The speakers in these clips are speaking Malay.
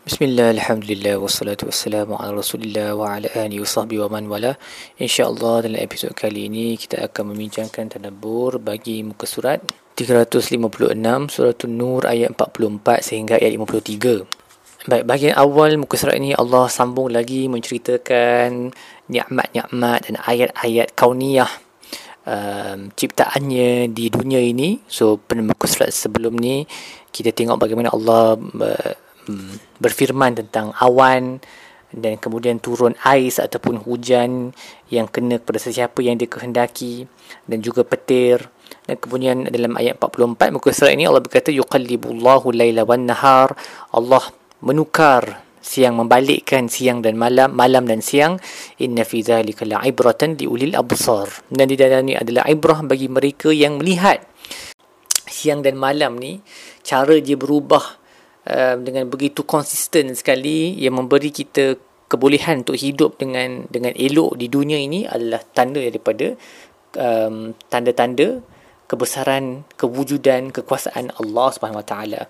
Bismillah, Alhamdulillah, wassalatu wassalamu ala rasulillah wa ala alihi wa sahbihi wa man wala. InsyaAllah dalam episod kali ini kita akan membincangkan tadabur bagi muka surat 356 Surah Nur ayat 44 sehingga ayat 53 Baik, bahagian awal muka surat ini Allah sambung lagi menceritakan ni'mat-ni'mat dan ayat-ayat kauniyah um, ciptaannya di dunia ini. So pada muka surat sebelum ni kita tengok bagaimana Allah uh, Berfirman tentang awan dan kemudian turun ais ataupun hujan yang kena kepada sesiapa yang dikehendaki dan juga petir. Dan kemudian dalam ayat 44 muka surat ini Allah berkata yuqallibullahu laila wan nahar. Allah menukar siang membalikkan siang dan malam malam dan siang. Inna fi dzalika la'ibratan liulil absar. Dan di dalam ini adalah ibrah bagi mereka yang melihat siang dan malam ni cara dia berubah uh, dengan begitu konsisten sekali yang memberi kita kebolehan untuk hidup dengan dengan elok di dunia ini adalah tanda daripada um, tanda-tanda kebesaran kewujudan kekuasaan Allah Subhanahu Wa Taala.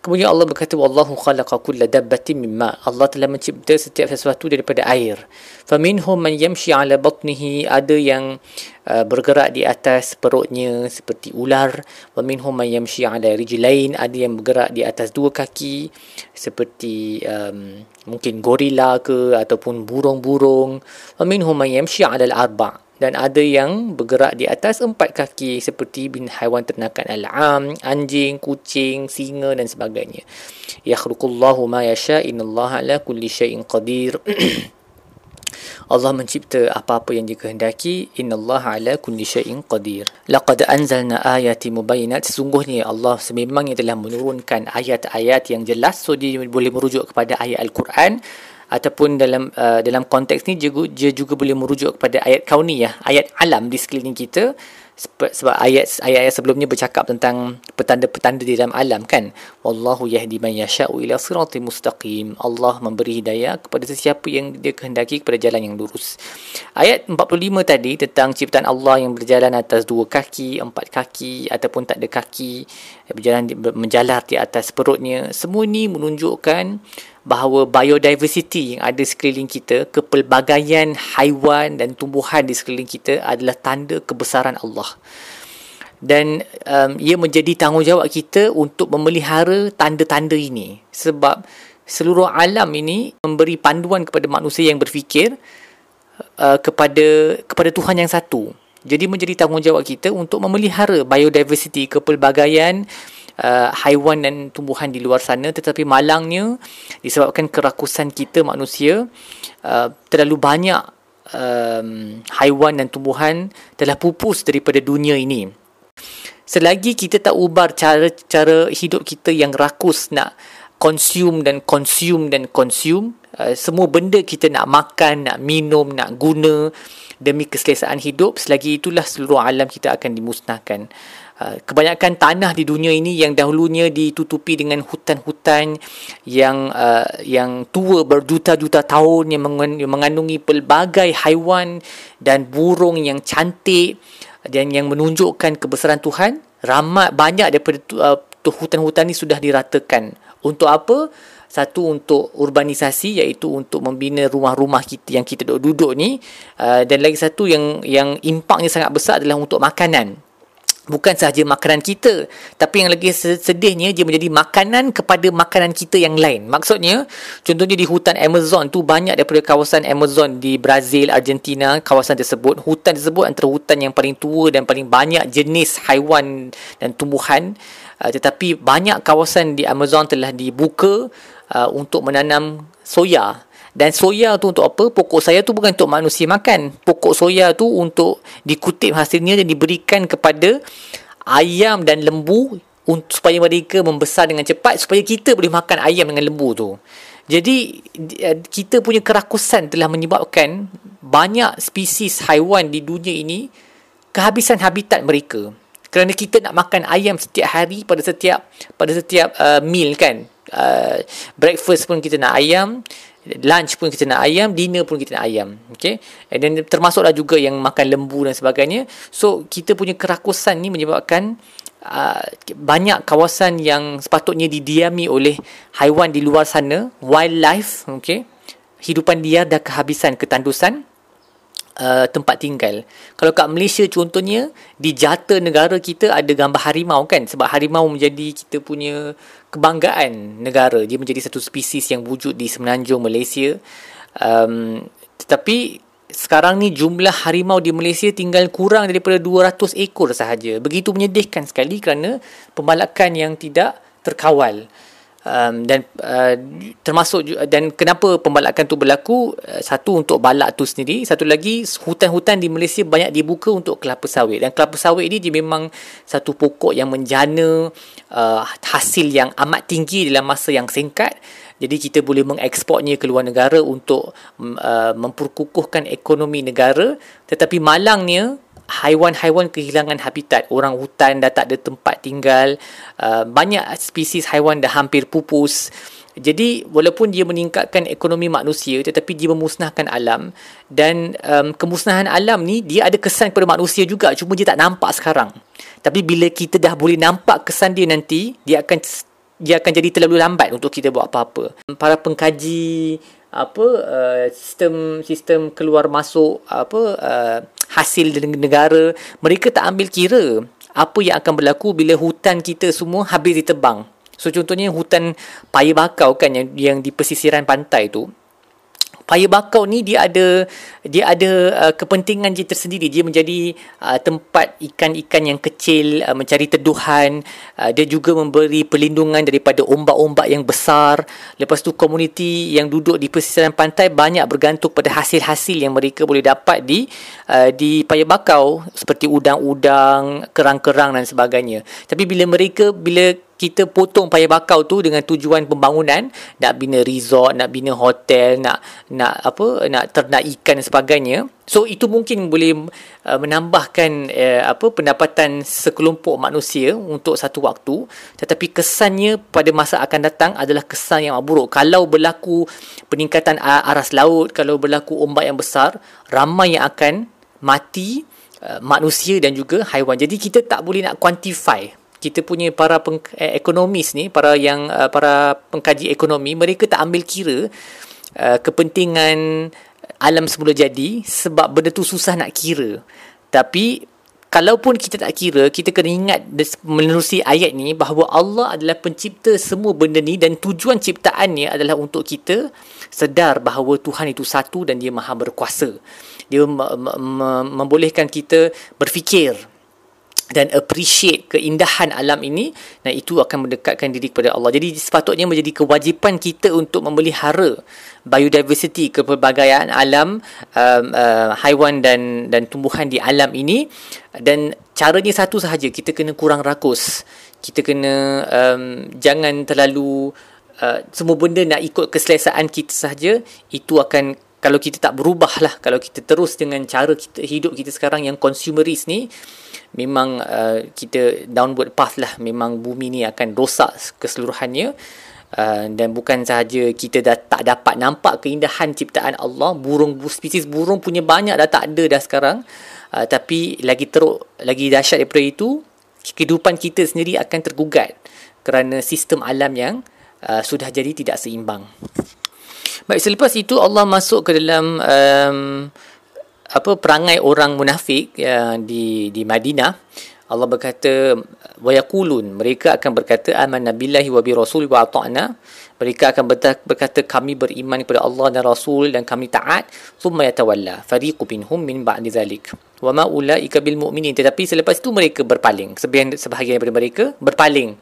Kemudian Allah berkata wallahu khalaqa kulla dabbatin mimma. Allah telah mencipta setiap sesuatu daripada air. Faminhum man yamshi ala batnihi ada yang uh, bergerak di atas perutnya seperti ular. Wa minhum man yamshi ala rijlain ada yang bergerak di atas dua kaki seperti um, mungkin gorila ke ataupun burung-burung. Wa minhum man yamshi ala al-arba' dan ada yang bergerak di atas empat kaki seperti bin haiwan ternakan al-am, anjing, kucing, singa dan sebagainya. Yakhluqullahu ma yasha innallaha ala kulli syai'in qadir. Allah mencipta apa-apa yang dikehendaki innallaha ala kulli syai'in qadir laqad anzalna ayati mubayyinat sesungguhnya Allah sememangnya telah menurunkan ayat-ayat yang jelas so dia boleh merujuk kepada ayat al-Quran ataupun dalam uh, dalam konteks ni juga dia juga boleh merujuk kepada ayat kauniyah ayat alam di sekeliling kita sebab ayat ayat sebelumnya bercakap tentang petanda-petanda di dalam alam kan? Wallahu yahdi man yasha'u ila siratal mustaqim. Allah memberi hidayah kepada sesiapa yang dia kehendaki kepada jalan yang lurus. Ayat 45 tadi tentang ciptaan Allah yang berjalan atas dua kaki empat kaki ataupun tak ada kaki berjalan menjalar di atas perutnya semua ini menunjukkan bahawa biodiversity yang ada sekeliling kita, kepelbagaian haiwan dan tumbuhan di sekeliling kita adalah tanda kebesaran Allah. Dan um, ia menjadi tanggungjawab kita untuk memelihara tanda-tanda ini. Sebab seluruh alam ini memberi panduan kepada manusia yang berfikir uh, kepada kepada Tuhan yang satu. Jadi menjadi tanggungjawab kita untuk memelihara biodiversity, kepelbagaian uh, haiwan dan tumbuhan di luar sana. Tetapi malangnya disebabkan kerakusan kita manusia uh, terlalu banyak um, haiwan dan tumbuhan telah pupus daripada dunia ini. Selagi kita tak ubah cara-cara hidup kita yang rakus nak consume dan consume dan consume uh, semua benda kita nak makan nak minum nak guna demi keselesaan hidup selagi itulah seluruh alam kita akan dimusnahkan. Uh, kebanyakan tanah di dunia ini yang dahulunya ditutupi dengan hutan-hutan yang uh, yang tua berjuta-juta tahun yang mengandungi pelbagai haiwan dan burung yang cantik dan yang menunjukkan kebesaran Tuhan ramai banyak daripada uh, hutan-hutan ini sudah diratakan. Untuk apa satu untuk urbanisasi iaitu untuk membina rumah-rumah kita yang kita duduk-duduk ni. Uh, dan lagi satu yang yang impaknya sangat besar adalah untuk makanan. Bukan sahaja makanan kita tapi yang lagi sedihnya dia menjadi makanan kepada makanan kita yang lain. Maksudnya contohnya di hutan Amazon tu banyak daripada kawasan Amazon di Brazil Argentina kawasan tersebut hutan tersebut antara hutan yang paling tua dan paling banyak jenis haiwan dan tumbuhan. Uh, tetapi banyak kawasan di Amazon telah dibuka uh, untuk menanam soya dan soya tu untuk apa? Pokok soya tu bukan untuk manusia makan. Pokok soya tu untuk dikutip hasilnya dan diberikan kepada ayam dan lembu untuk supaya mereka membesar dengan cepat supaya kita boleh makan ayam dengan lembu tu. Jadi eh, kita punya kerakusan telah menyebabkan banyak spesies haiwan di dunia ini kehabisan habitat mereka. Kerana kita nak makan ayam setiap hari pada setiap pada setiap uh, meal kan. Uh, breakfast pun kita nak ayam, lunch pun kita nak ayam, dinner pun kita nak ayam. Okay. And then termasuklah juga yang makan lembu dan sebagainya. So, kita punya kerakusan ni menyebabkan uh, banyak kawasan yang sepatutnya didiami oleh haiwan di luar sana, wildlife, okay, hidupan dia dah kehabisan ketandusan uh, tempat tinggal. Kalau kat Malaysia contohnya di jata negara kita ada gambar harimau kan sebab harimau menjadi kita punya kebanggaan negara. Dia menjadi satu spesies yang wujud di semenanjung Malaysia. Um, tetapi sekarang ni jumlah harimau di Malaysia tinggal kurang daripada 200 ekor sahaja. Begitu menyedihkan sekali kerana pembalakan yang tidak terkawal um, dan uh, termasuk dan kenapa pembalakan tu berlaku? Uh, satu untuk balak tu sendiri satu lagi hutan-hutan di Malaysia banyak dibuka untuk kelapa sawit. Dan kelapa sawit ini dia memang satu pokok yang menjana uh, hasil yang amat tinggi dalam masa yang singkat. Jadi kita boleh mengekspornya ke luar negara untuk uh, memperkukuhkan ekonomi negara. Tetapi malangnya haiwan-haiwan kehilangan habitat. Orang hutan dah tak ada tempat tinggal uh, banyak spesies haiwan dah hampir pupus. Jadi walaupun dia meningkatkan ekonomi manusia tetapi dia memusnahkan alam. Dan um, kemusnahan alam ni dia ada kesan kepada manusia juga. Cuma dia tak nampak sekarang. Tapi bila kita dah boleh nampak kesan dia nanti dia akan dia akan jadi terlalu lambat untuk kita buat apa-apa. Para pengkaji apa uh, sistem sistem keluar masuk apa uh, hasil negara mereka tak ambil kira apa yang akan berlaku bila hutan kita semua habis ditebang. So contohnya hutan paya bakau kan yang yang di pesisiran pantai tu paya bakau ni dia ada dia ada uh, kepentingan dia tersendiri. Dia menjadi uh, tempat ikan-ikan yang kecil uh, mencari teduhan. Uh, dia juga memberi perlindungan daripada ombak-ombak yang besar. Lepas tu komuniti yang duduk di pesisiran pantai banyak bergantung pada hasil-hasil yang mereka boleh dapat di uh, di paya bakau seperti udang-udang kerang-kerang dan sebagainya. Tapi bila mereka bila kita potong payah bakau tu dengan tujuan pembangunan. Nak bina resort nak bina hotel nak nak apa nak ternak ikan dan sebagainya. So itu mungkin boleh uh, menambahkan uh, apa pendapatan sekelompok manusia untuk satu waktu. Tetapi kesannya pada masa akan datang adalah kesan yang buruk. Kalau berlaku peningkatan aras laut kalau berlaku ombak yang besar ramai yang akan mati uh, manusia dan juga haiwan. Jadi kita tak boleh nak quantify kita punya para peng, eh, ekonomis ni para yang uh, para pengkaji ekonomi mereka tak ambil kira uh, kepentingan alam semula jadi sebab benda tu susah nak kira. Tapi kalaupun kita tak kira kita kena ingat menerusi ayat ni bahawa Allah adalah pencipta semua benda ni dan tujuan ciptaannya adalah untuk kita sedar bahawa Tuhan itu satu dan dia maha berkuasa. Dia membolehkan kita berfikir dan appreciate keindahan alam ini dan itu akan mendekatkan diri kepada Allah. Jadi sepatutnya menjadi kewajipan kita untuk memelihara biodiversity kepelbagaian alam um, uh, haiwan dan dan tumbuhan di alam ini dan caranya satu sahaja kita kena kurang rakus. Kita kena um, jangan terlalu uh, semua benda nak ikut keselesaan kita sahaja itu akan kalau kita tak berubah lah kalau kita terus dengan cara kita hidup kita sekarang yang consumerist ni memang uh, kita downward path lah memang bumi ni akan rosak keseluruhannya. Uh, dan bukan sahaja kita dah tak dapat nampak keindahan ciptaan Allah burung spesies burung punya banyak dah tak ada dah sekarang. Uh, tapi lagi teruk lagi dahsyat daripada itu kehidupan kita sendiri akan tergugat kerana sistem alam yang uh, sudah jadi tidak seimbang Baik selepas itu Allah masuk ke dalam um, apa perangai orang munafik ya, di di Madinah. Allah berkata wa mereka akan berkata amanna billahi wa bi rasul wa ata'na. Mereka akan berkata kami beriman kepada Allah dan Rasul dan kami taat. Thumma yatawalla fariqu minhum min ba'di zalik wa ma ulaika bil mu'minin. Tetapi selepas itu mereka berpaling. Sebahagian daripada mereka berpaling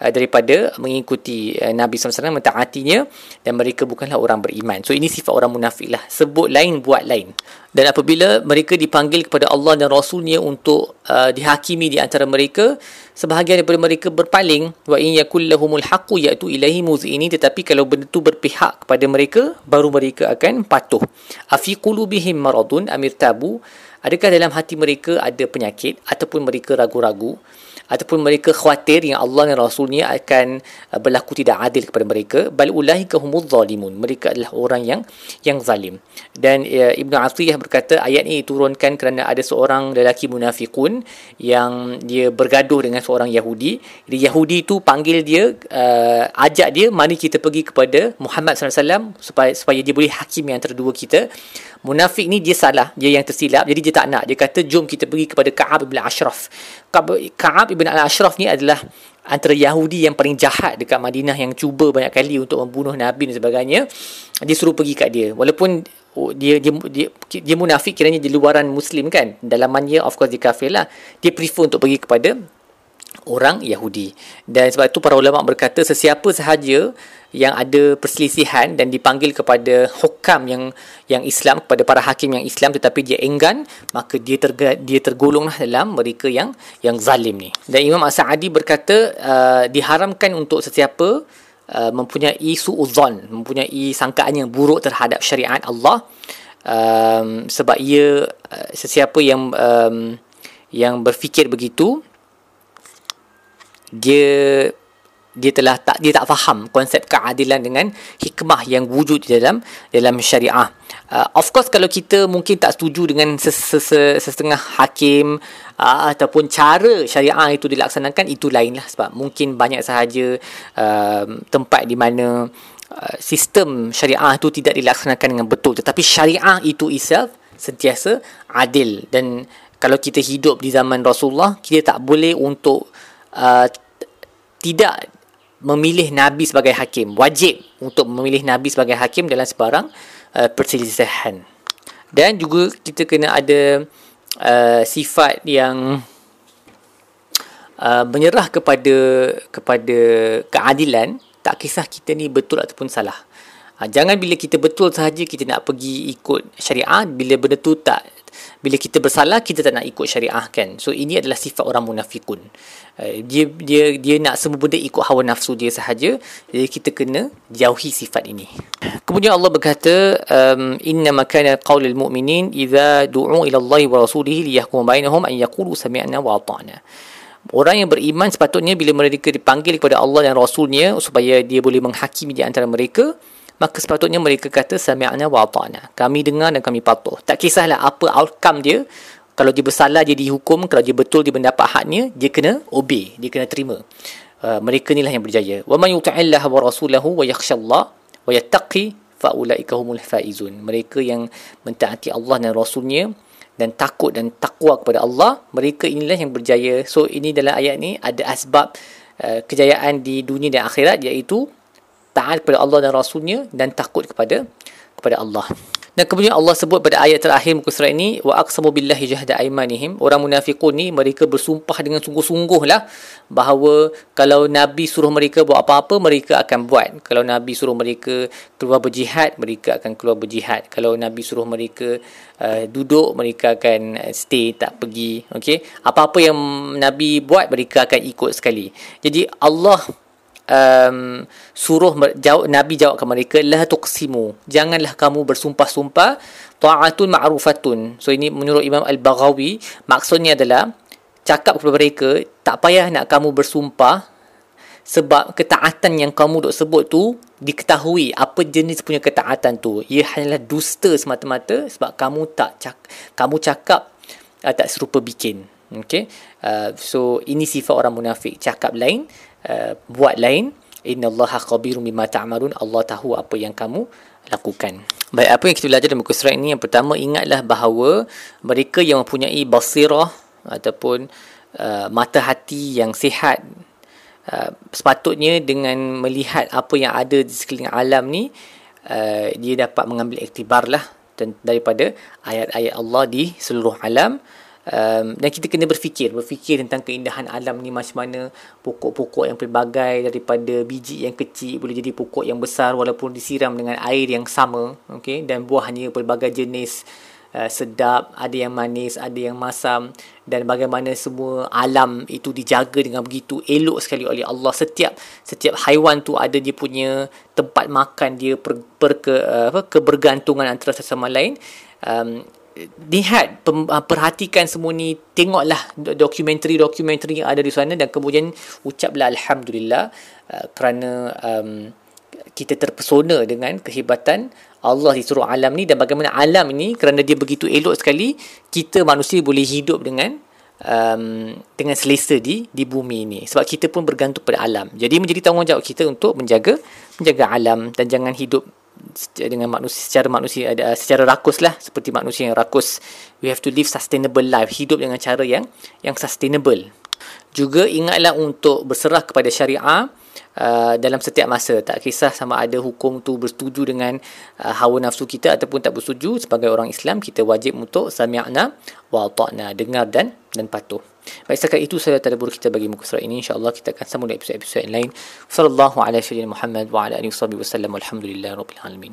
uh, daripada mengikuti uh, Nabi SAW mentaatinya dan mereka bukanlah orang beriman. So ini sifat orang munafik lah. Sebut lain, buat lain. Dan apabila mereka dipanggil kepada Allah dan Rasulnya untuk uh, dihakimi di antara mereka, sebahagian daripada mereka berpaling wa in yakul lahumul haqqu yatu ilaihi muzini tetapi kalau benda tu berpihak kepada mereka baru mereka akan patuh afi qulubihim maradun amir tabu adakah dalam hati mereka ada penyakit ataupun mereka ragu-ragu ataupun mereka khawatir yang Allah dan Rasulnya akan uh, berlaku tidak adil kepada mereka. Bal ulaika humuz zalimun. Mereka adalah orang yang yang zalim. Dan uh, Ibnu Athiyah berkata ayat ini diturunkan kerana ada seorang lelaki munafikun yang dia bergaduh dengan seorang Yahudi. Jadi Yahudi itu panggil dia uh, ajak dia mari kita pergi kepada Muhammad SAW supaya supaya dia boleh hakim yang antara dua kita. Munafik ni dia salah. Dia yang tersilap. Jadi dia tak nak. Dia kata jom kita pergi kepada Ka'ab ibn Ashraf. Ka'ab ibn Ashraf ni adalah antara Yahudi yang paling jahat dekat Madinah yang cuba banyak kali untuk membunuh Nabi dan sebagainya. Dia suruh pergi kat dia. Walaupun oh, dia, dia dia dia munafik kiranya di luaran muslim kan. Dalamannya of course dia kafir lah. Dia prefer untuk pergi kepada orang Yahudi. Dan sebab itu para ulama berkata sesiapa sahaja yang ada perselisihan dan dipanggil kepada hukam yang yang Islam kepada para hakim yang Islam tetapi dia enggan maka dia terga, dia tergolonglah dalam mereka yang yang zalim ni. Dan Imam As-Sa'di berkata uh, diharamkan untuk sesiapa uh, mempunyai suudzon mempunyai sangkaan yang buruk terhadap syariat Allah um, sebab ia uh, sesiapa yang um, yang berfikir begitu dia dia telah tak dia tak faham konsep keadilan dengan hikmah yang wujud di dalam dalam syariah. Uh, of course kalau kita mungkin tak setuju dengan sesetengah hakim uh, ataupun cara syariah itu dilaksanakan itu lainlah. Sebab mungkin banyak sahaja uh, tempat di mana uh, sistem syariah itu tidak dilaksanakan dengan betul. Tetapi syariah itu itself sentiasa adil. Dan kalau kita hidup di zaman Rasulullah kita tak boleh untuk uh, tidak memilih Nabi sebagai hakim. Wajib untuk memilih Nabi sebagai hakim dalam sebarang uh, perselisihan. Dan juga kita kena ada uh, sifat yang uh, menyerah kepada kepada keadilan tak kisah kita ni betul ataupun salah. Uh, jangan bila kita betul sahaja kita nak pergi ikut syariah bila benda tu tak bila kita bersalah kita tak nak ikut syariah kan? So ini adalah sifat orang munafikun. Uh, dia dia dia nak semua benda ikut hawa nafsu dia sahaja jadi kita kena jauhi sifat ini. Kemudian Allah berkata um, inna makana qaulil mu'minin idza du'u ila Allah wa rasulihi liyahkum bainahum an yaqulu sami'na wa ata'na. Orang yang beriman sepatutnya bila mereka dipanggil kepada Allah dan Rasulnya supaya dia boleh menghakimi di antara mereka, maka sepatutnya mereka kata sami'na wa ata'na. Kami dengar dan kami patuh. Tak kisahlah apa outcome dia. Kalau dia bersalah dia dihukum, kalau dia betul dia mendapat haknya, dia kena obey, dia kena terima. Uh, mereka inilah yang berjaya. Wa man yuti'illah wa rasulahu wa yakhshallah wa yattaqi fa ulaika humul faizun. Mereka yang mentaati Allah dan Rasulnya dan takut dan takwa kepada Allah, mereka inilah yang berjaya. So ini dalam ayat ni ada asbab uh, kejayaan di dunia dan akhirat iaitu taat kepada Allah dan Rasulnya dan takut kepada kepada Allah. Dan kemudian Allah sebut pada ayat terakhir muka surat ini wa aqsamu billahi jahda aymanihim. Orang munafiqun ni mereka bersumpah dengan sungguh-sungguh lah bahawa kalau nabi suruh mereka buat apa-apa mereka akan buat. Kalau nabi suruh mereka keluar berjihad mereka akan keluar berjihad. Kalau nabi suruh mereka uh, duduk mereka akan stay tak pergi. Okey? Apa-apa yang nabi buat mereka akan ikut sekali. Jadi Allah um, suruh jawab, Nabi jawab kepada mereka la tuqsimu. Janganlah kamu bersumpah-sumpah ta'atun ma'rufatun. So ini menurut Imam Al-Baghawi maksudnya adalah cakap kepada mereka tak payah nak kamu bersumpah sebab ketaatan yang kamu duk sebut tu diketahui apa jenis punya ketaatan tu. Ia hanyalah dusta semata-mata sebab kamu tak cak, kamu cakap uh, tak serupa bikin. Okay, uh, so ini sifat orang munafik. Cakap lain Uh, buat lain innallaha khabirun bima ta'malun. Allah tahu apa yang kamu lakukan. Baik apa yang kita belajar dalam muka surat ini? Yang pertama ingatlah bahawa mereka yang mempunyai basirah ataupun uh, mata hati yang sihat uh, sepatutnya dengan melihat apa yang ada di sekeliling alam ni uh, dia dapat mengambil iktibar lah daripada ayat-ayat Allah di seluruh alam um, dan kita kena berfikir berfikir tentang keindahan alam ni macam mana pokok-pokok yang pelbagai daripada biji yang kecil boleh jadi pokok yang besar walaupun disiram dengan air yang sama okey? Dan buahnya pelbagai jenis uh, sedap ada yang manis ada yang masam. Dan bagaimana semua alam itu dijaga dengan begitu elok sekali oleh Allah. Setiap setiap haiwan tu ada dia punya tempat makan dia per, per ke, uh, apa kebergantungan antara satu sama lain. Um, lihat uh, perhatikan semua ni tengoklah dokumentari-dokumentari yang ada di sana dan kemudian ucaplah alhamdulillah uh, kerana um, kita terpesona dengan kehebatan Allah di seluruh alam ni dan bagaimana alam ini kerana dia begitu elok sekali kita manusia boleh hidup dengan um, dengan selesa di di bumi ini sebab kita pun bergantung pada alam. Jadi menjadi tanggungjawab kita untuk menjaga menjaga alam dan jangan hidup dengan manusia secara manusia ada secara rakus lah seperti manusia yang rakus. We have to live sustainable life hidup dengan cara yang yang sustainable. Juga ingatlah untuk berserah kepada syariah uh, dalam setiap masa. Tak kisah sama ada hukum tu bersetuju dengan uh, hawa nafsu kita ataupun tak bersetuju. Sebagai orang Islam kita wajib untuk sami'na wa ta'na dengar dan dan patuh Baik setakat itu saya tadabbur kita bagi muka surat ini. Insyaallah kita akan sambung di episod-episod lain. Sallallahu alaihi wasallam Muhammad wa ala alihi wasallam. Walhamdulillah rabbil alamin